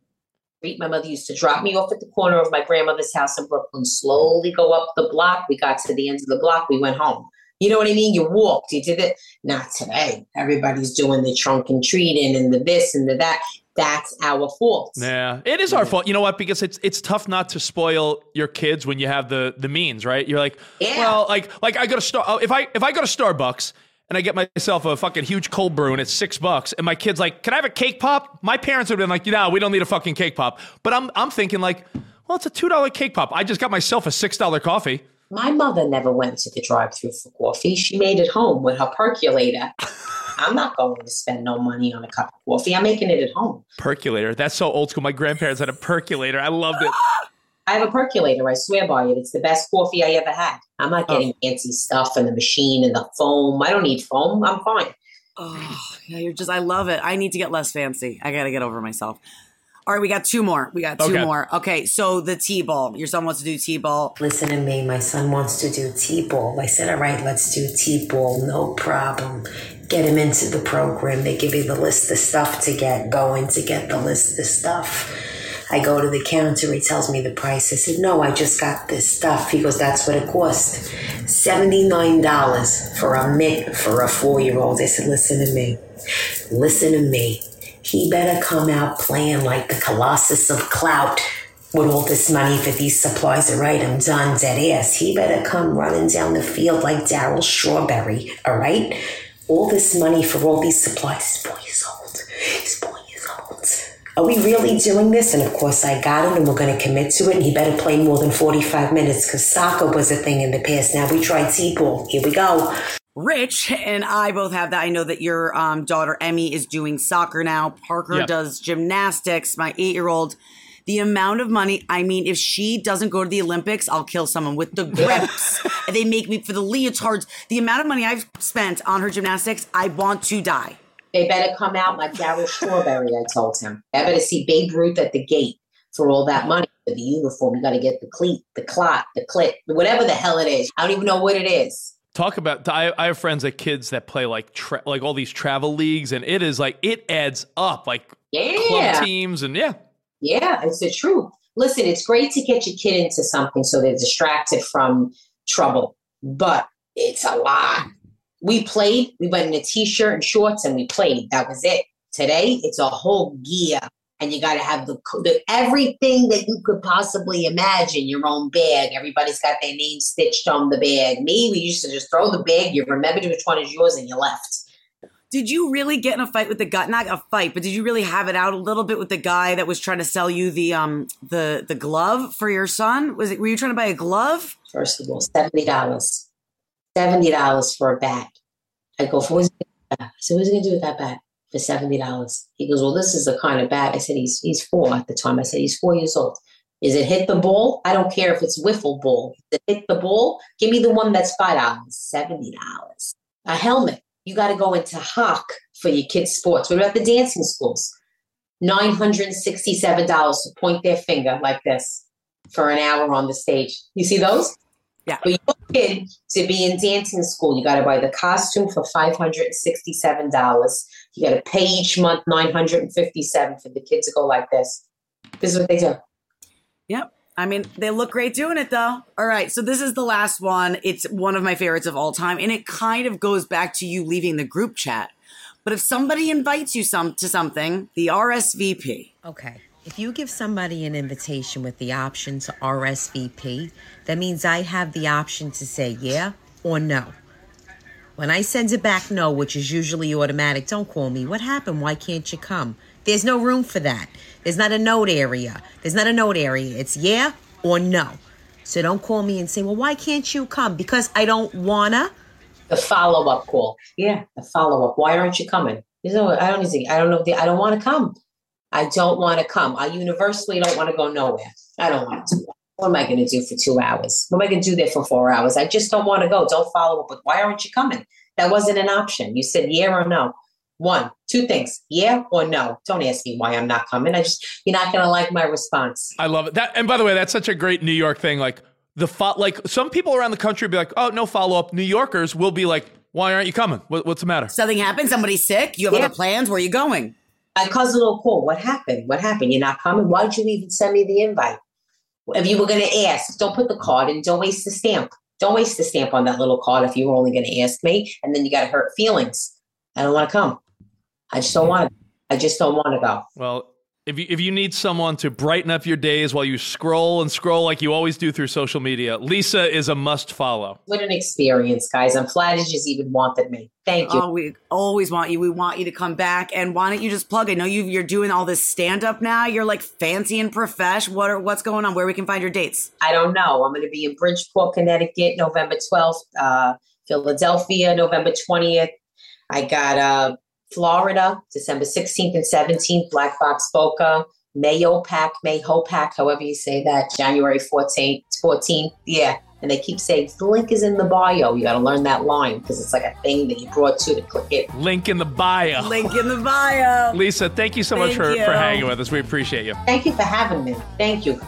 My mother used to drop me off at the corner of my grandmother's house in Brooklyn, slowly go up the block. We got to the end of the block, we went home. You know what I mean? You walked, you did it. Not today. Everybody's doing the trunk and treating and the this and the that. That's our fault. Yeah, it is our fault. You know what? Because it's it's tough not to spoil your kids when you have the the means, right? You're like, Yeah. well, like like I go to Star oh, if I if I go to Starbucks and I get myself a fucking huge cold brew and it's six bucks, and my kid's like, "Can I have a cake pop?" My parents would have been like, "No, we don't need a fucking cake pop." But I'm I'm thinking like, well, it's a two dollar cake pop. I just got myself a six dollar coffee. My mother never went to the drive through for coffee. She made it home with her percolator. I'm not going to spend no money on a cup of coffee. I'm making it at home. Percolator. That's so old school. My grandparents had a percolator. I loved it. I have a percolator. I swear by it. It's the best coffee I ever had. I'm not oh. getting fancy stuff and the machine and the foam. I don't need foam. I'm fine. Oh, yeah, you're just, I love it. I need to get less fancy. I got to get over myself. All right, we got two more. We got two Okay. more. Okay, so the T ball. Your son wants to do T ball. Listen to me. My son wants to do T-ball. I said, all right, let's do T-ball. No problem. Get him into the program. They give you the list of stuff to get going to get the list of stuff. I go to the counter. He tells me the price. I said, no, I just got this stuff. He goes, that's what it cost. $79 for a mitt for a four-year-old. I said, listen to me. Listen to me. He better come out playing like the Colossus of Clout with all this money for these supplies. All right, I'm done, dead ass. He better come running down the field like Darryl Strawberry. All right, all this money for all these supplies. He's four years old. He's four years old. Are we really doing this? And of course, I got him, and we're going to commit to it. And he better play more than 45 minutes because soccer was a thing in the past. Now we tried T-ball. Here we go. Rich and I both have that. I know that your um, daughter Emmy is doing soccer now. Parker Yep. does gymnastics. My eight year old. The amount of money, I mean, if she doesn't go to the Olympics, I'll kill someone with the grips. they make me for the leotards. The amount of money I've spent on her gymnastics, I want to die. They better come out like Darryl Strawberry, I told him. I better see Babe Ruth at the gate for all that money for the uniform. You got to get the cleat, the clot, the clit, whatever the hell it is. I don't even know what it is. Talk about. I, I have friends that kids that play like tra- like all these travel leagues, and it is like it adds up, like Yeah. club teams, and yeah. Yeah, it's the truth. Listen, it's great to get your kid into something so they're distracted from trouble, but it's a lot. We played, we went in a t shirt and shorts and we played. That was it. Today, it's a whole gear. And you got to have the, the everything that you could possibly imagine. Your own bag. Everybody's got their name stitched on the bag. Me, we used to just throw the bag. You remembered which one is yours, and you left. Did you really get in a fight with the guy? Not a fight, but did you really have it out a little bit with the guy that was trying to sell you the um the the glove for your son? Was it? Were you trying to buy a glove? First of all, seventy dollars. Seventy dollars for a bat. I go, for what's I said, what's he gonna do with that bat for seventy dollars? He goes, Well, this is the kind of bat. I said, He's he's four at the time. I said, He's four years old. Is it hit the ball? I don't care if it's wiffle ball. Hit the ball? Give me the one that's five dollars. Seventy dollars. A helmet. You gotta go into hock for your kids' sports. What about the dancing schools? Nine hundred and sixty-seven dollars to point their finger like this for an hour on the stage. You see those? Yeah. For your kid to be in dancing school, you got to buy the costume for five hundred and sixty-seven dollars. You got to pay each month nine hundred and fifty-seven for the kid to go like this. This is what they do. Yep. I mean, they look great doing it though. All right. So this is the last one. It's one of my favorites of all time. And it kind of goes back to you leaving the group chat. But if somebody invites you some to something, the RSVP. Okay. If you give somebody an invitation with the option to RSVP, that means I have the option to say yeah or no. When I send it back no, which is usually automatic, don't call me. What happened? Why can't you come? There's no room for that. There's not a note area. There's not a note area. It's yeah or no. So don't call me and say, well, why can't you come? Because I don't wanna. The follow-up call. Yeah, the follow-up. Why aren't you coming? You know, I don't need. I don't know. I don't want to come. I don't want to come. I universally don't want to go nowhere. I don't want to. What am I going to do for two hours? What am I going to do there for four hours? I just don't want to go. Don't follow up with why aren't you coming? That wasn't an option. You said yeah or no. One, two things, yeah or no. Don't ask me why I'm not coming. I just you're not going to like my response. I love it. That and by the way, that's such a great New York thing. Like the fo- like some people around the country be like, "Oh, no follow up." New Yorkers will be like, "Why aren't you coming? What, what's the matter?" Something happened, somebody's sick, you have Yeah. other plans, where are you going? I My cousin will call. What happened? What happened? You're not coming? Why'd you even send me the invite? If you were going to ask, don't put the card in. Don't waste the stamp. Don't waste the stamp on that little card if you were only going to ask me, and then you got to hurt feelings. I don't want to come. I just don't want to. I just don't want to go. Well, if you if you need someone to brighten up your days while you scroll and scroll like you always do through social media, Lisa is a must follow. What an experience, guys! I'm flattered you even wanted me. Thank you. Oh, we always want you. We want you to come back. And why don't you just plug? I know you you're doing all this stand up now. You're like fancy and profesh. What are what's going on? Where we can find your dates? I don't know. I'm going to be in Bridgeport, Connecticut, November 12th. Uh, Philadelphia, November 20th. I got uh, Florida, December 16th and 17th. Black Box Boca, Mayo Pack, Mayho Pack, however you say that. January 14th, 14th. Yeah. And they keep saying the link is in the bio. You got to learn that line because it's like a thing that you brought to to click it. Link in the bio. Link in the bio. Lisa, thank you so much for, you. for hanging with us. We appreciate you. Thank you for having me. Thank you.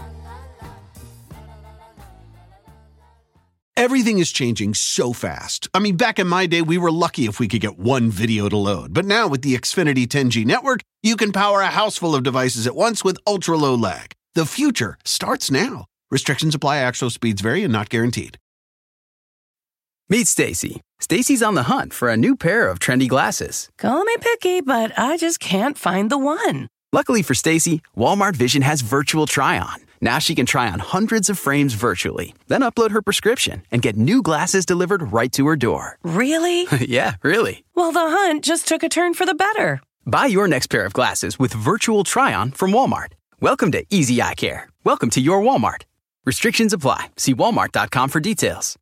Everything is changing so fast. I mean, back in my day, we were lucky if we could get one video to load. But now with the Xfinity 10G network, you can power a house full of devices at once with ultra low lag. The future starts now. Restrictions apply, actual speeds vary and not guaranteed. Meet Stacy. Stacy's on the hunt for a new pair of trendy glasses. Call me picky, but I just can't find the one. Luckily for Stacy, Walmart Vision has virtual try on. Now she can try on hundreds of frames virtually, then upload her prescription and get new glasses delivered right to her door. Really? yeah, really. Well, the hunt just took a turn for the better. Buy your next pair of glasses with virtual try on from Walmart. Welcome to Easy Eye Care. Welcome to your Walmart. Restrictions apply. See walmart.com for details.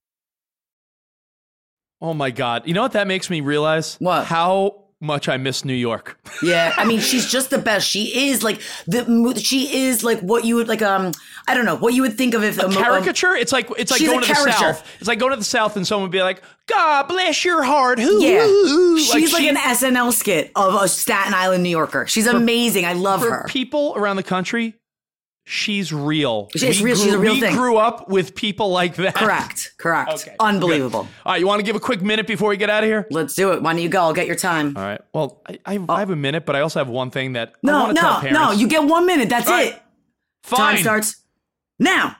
Oh my God. You know what that makes me realize? What? How much I miss New York. Yeah, I mean, she's just the best. She is like the. She is like what you would like. Um, I don't know what you would think of if A um, caricature? It's like it's like going to the. South. It's like going to the South and someone would be like, God bless your heart. Who? Yeah, she's like, she- an SNL skit of a Staten Island New Yorker. She's amazing. I love for her. people around the country, she's real. She's real. She's a real we thing. grew up with people like that. Correct. Correct. Okay. Unbelievable. Good. All right, you want to give a quick minute before we get out of here? Let's do it. Why don't you go? I'll get your time. All right. Well, I, I, oh. I have a minute, but I also have one thing that I No, want to tell no, no. You get one minute. That's right. it. Fine. Time starts now.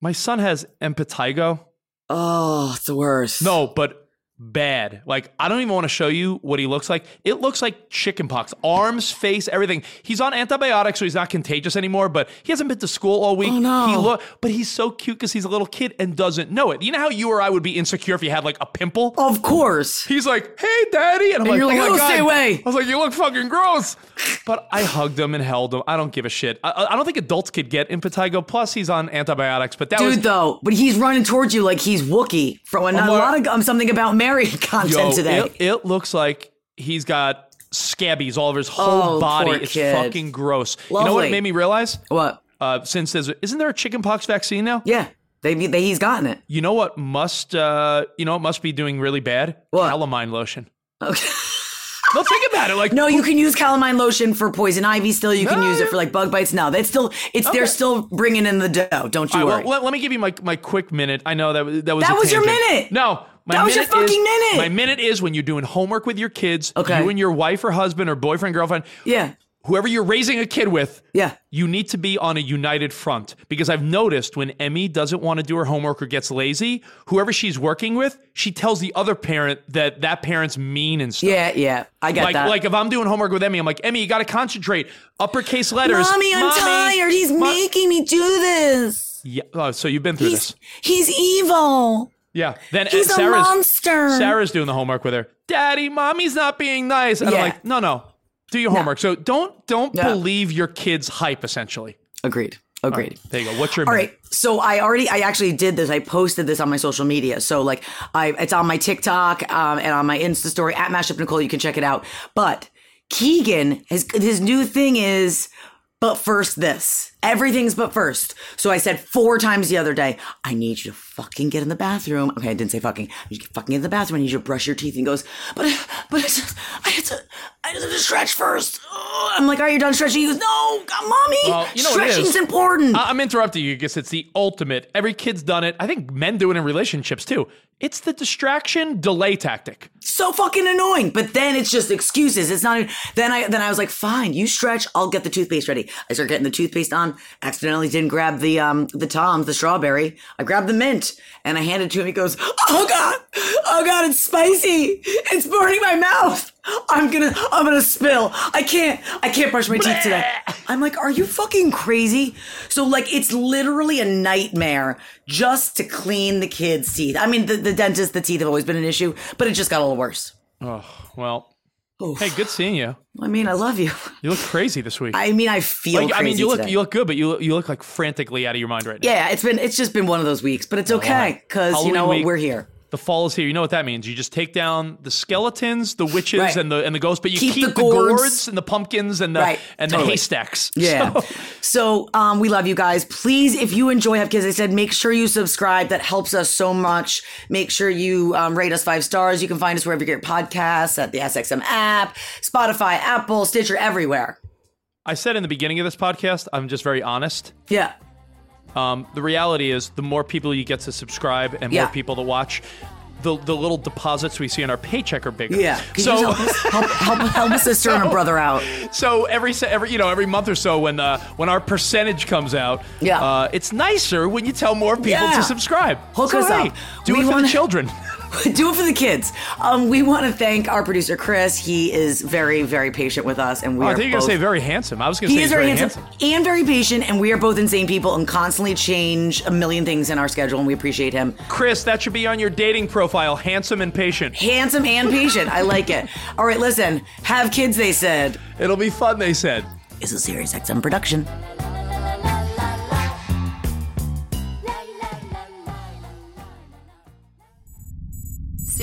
My son has impetigo. Oh, it's the worst. No, but bad. Like I don't even want to show you what he looks like. It looks like chickenpox. Arms, face, everything. He's on antibiotics, so he's not contagious anymore. But he hasn't been to school all week. Oh, no. He look, but he's so cute because he's a little kid and doesn't know it. You know how you or I would be insecure if you had like a pimple. Of course. He's like, "Hey, daddy," and I'm And like, you're like, "Oh "Oh, god, stay away." I was like, "You look fucking gross," but I hugged him and held him. I don't give a shit. I, I don't think adults could get impetigo. Plus, he's on antibiotics. But that Dude, was though, but he's running towards you like he's Wookie from a, lot of um, something about Mary content Yo, today. It, it looks like he's got scabies all over his whole Oh, body. It's kid. fucking gross. You know what made me realize? what? Uh, since there's isn't there a chickenpox vaccine now? Yeah, they, they he's gotten it. You know what must uh you know what must be doing really bad? What? Calamine lotion. Okay. No, think about it. Like No, you can use calamine lotion for poison ivy. Still, you can No, use it for like bug bites. No, that's still it's they're still bringing in the dough. Don't you right, worry. well, let, let me give you my, my quick minute. I know that that was That was your minute. No, my That was your minute is- fucking minute. My minute is when you're doing homework with your kids. Okay. You and your wife or husband or boyfriend girlfriend. yeah, Whoever you're raising a kid with. yeah. You need to be on a united front because I've noticed when Emmy doesn't want to do her homework or gets lazy, whoever she's working with, she tells the other parent that that parent's mean and stuff. Yeah, yeah, I get Like, that. like if I'm doing homework with Emmy, I'm like, Emmy, you got to concentrate. Uppercase letters. Mommy, I'm tired. He's Ma- making me do this. Yeah. Oh, so you've been through He's this. he's evil. Yeah. Then He's a Sarah's, monster. Sarah's doing the homework with her. Daddy, mommy's not being nice. And Yeah. I'm like, no, no. Do your homework. So don't don't No. believe your kid's hype, essentially. Agreed. Agreed. There you go. What's your All minute? right. So I already, I actually did this. I posted this on my social media. So like, I, it's on my TikTok um, and on my Insta story at Mashup Nicole. You can check it out. But Keegan, his his new thing is, but first this. Everything's but first. So I said four times the other day, I need you to fucking get in the bathroom. Okay, I didn't say fucking. I need you to fucking get in the bathroom. I need you to brush your teeth. And he goes, but but I had to I had to stretch first. Oh, I'm like, are you done stretching? He goes, no, God, mommy. Well, you know Stretching's is. important. I- I'm interrupting you because it's the ultimate. Every kid's done it. I think men do it in relationships too. It's the distraction delay tactic. so fucking annoying. But then it's just excuses. It's not. Then I then I was like, fine, you stretch. I'll get the toothpaste ready. I start getting the toothpaste on. Accidentally didn't grab the um the Tom's the strawberry. I grabbed the mint and I handed it to him. He goes, oh god, oh god, it's spicy. It's burning my mouth. I'm gonna I'm gonna spill. I can't I can't brush my teeth today. I'm like, are you fucking crazy? So like it's literally a nightmare just to clean the kids' teeth. I mean the, the dentist, the teeth have always been an issue, but it just got a little worse. Oh well. Oof. Hey, good seeing you. I mean, I love you. You look crazy this week. I mean, I feel like, I mean, you look today. you look good, but you look- you look like frantically out of your mind right now. yeah, it's been it's just been one of those weeks, but it's okay because you know what? We're here. The fall is here. You know what that means? You just take down the skeletons, the witches, Right. and the and the ghosts, but you Keep keep, the the, gourds. gourds. and the pumpkins and the Right, and the haystacks. Yeah. So- So, um, we love you guys. Please, if you enjoy Have Kids, I said, make sure you subscribe. That helps us so much. Make sure you um, rate us five stars. You can find us wherever you get podcasts at the SXM app, Spotify, Apple, Stitcher, everywhere. I said in the beginning of this podcast, I'm just very honest. Yeah. Um, the reality is, the more people you get to subscribe and Yeah. more people to watch, the the little deposits we see in our paycheck are bigger. Yeah. Can So help, us, help, help, help a sister and a brother out. so every every you know every month or so when uh, when our percentage comes out, Yeah. uh, it's nicer when you tell more people Yeah. to subscribe. Hook So, us hey, up. Do We it for wanna- the children. do it for the kids. Um, we want to thank our producer Chris. He is very, very patient with us, and we Oh, are I think you're both- gonna say very handsome. I was gonna say, He say is he's very handsome, and very patient, and we are both insane people and constantly change a million things in our schedule, and we appreciate him. Chris, that should be on your dating profile. Handsome and patient. Handsome and patient. I like it. All right, listen. Have kids, they said. It'll be fun, they said. Is a Sirius XM production.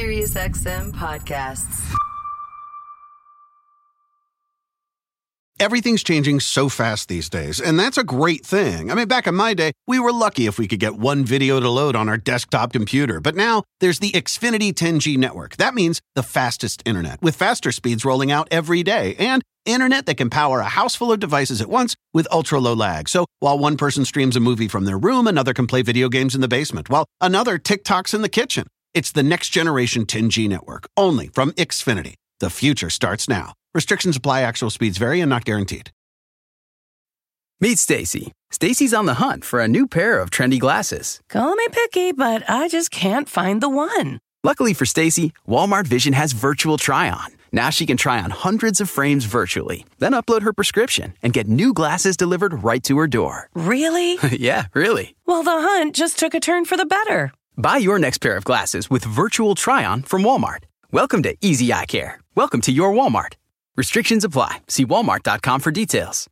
SiriusXM podcasts. Everything's changing so fast these days, and that's a great thing. I mean, back in my day, we were lucky if we could get one video to load on our desktop computer. But now there's the Xfinity 10G network. That means the fastest internet, with faster speeds rolling out every day, and internet that can power a house full of devices at once with ultra low lag. So while one person streams a movie from their room, another can play video games in the basement, while another TikToks in the kitchen. It's the next generation 10G network, only from Xfinity. The future starts now. Restrictions apply, actual speeds vary and not guaranteed. Meet Stacy. Stacy's on the hunt for a new pair of trendy glasses. Call me picky, but I just can't find the one. Luckily for Stacy, Walmart Vision has virtual try on. Now she can try on hundreds of frames virtually, then upload her prescription and get new glasses delivered right to her door. Really? yeah, really. Well, the hunt just took a turn for the better. Buy your next pair of glasses with virtual try on from Walmart. Welcome to Easy Eye Care. Welcome to your Walmart. Restrictions apply. See walmart.com for details.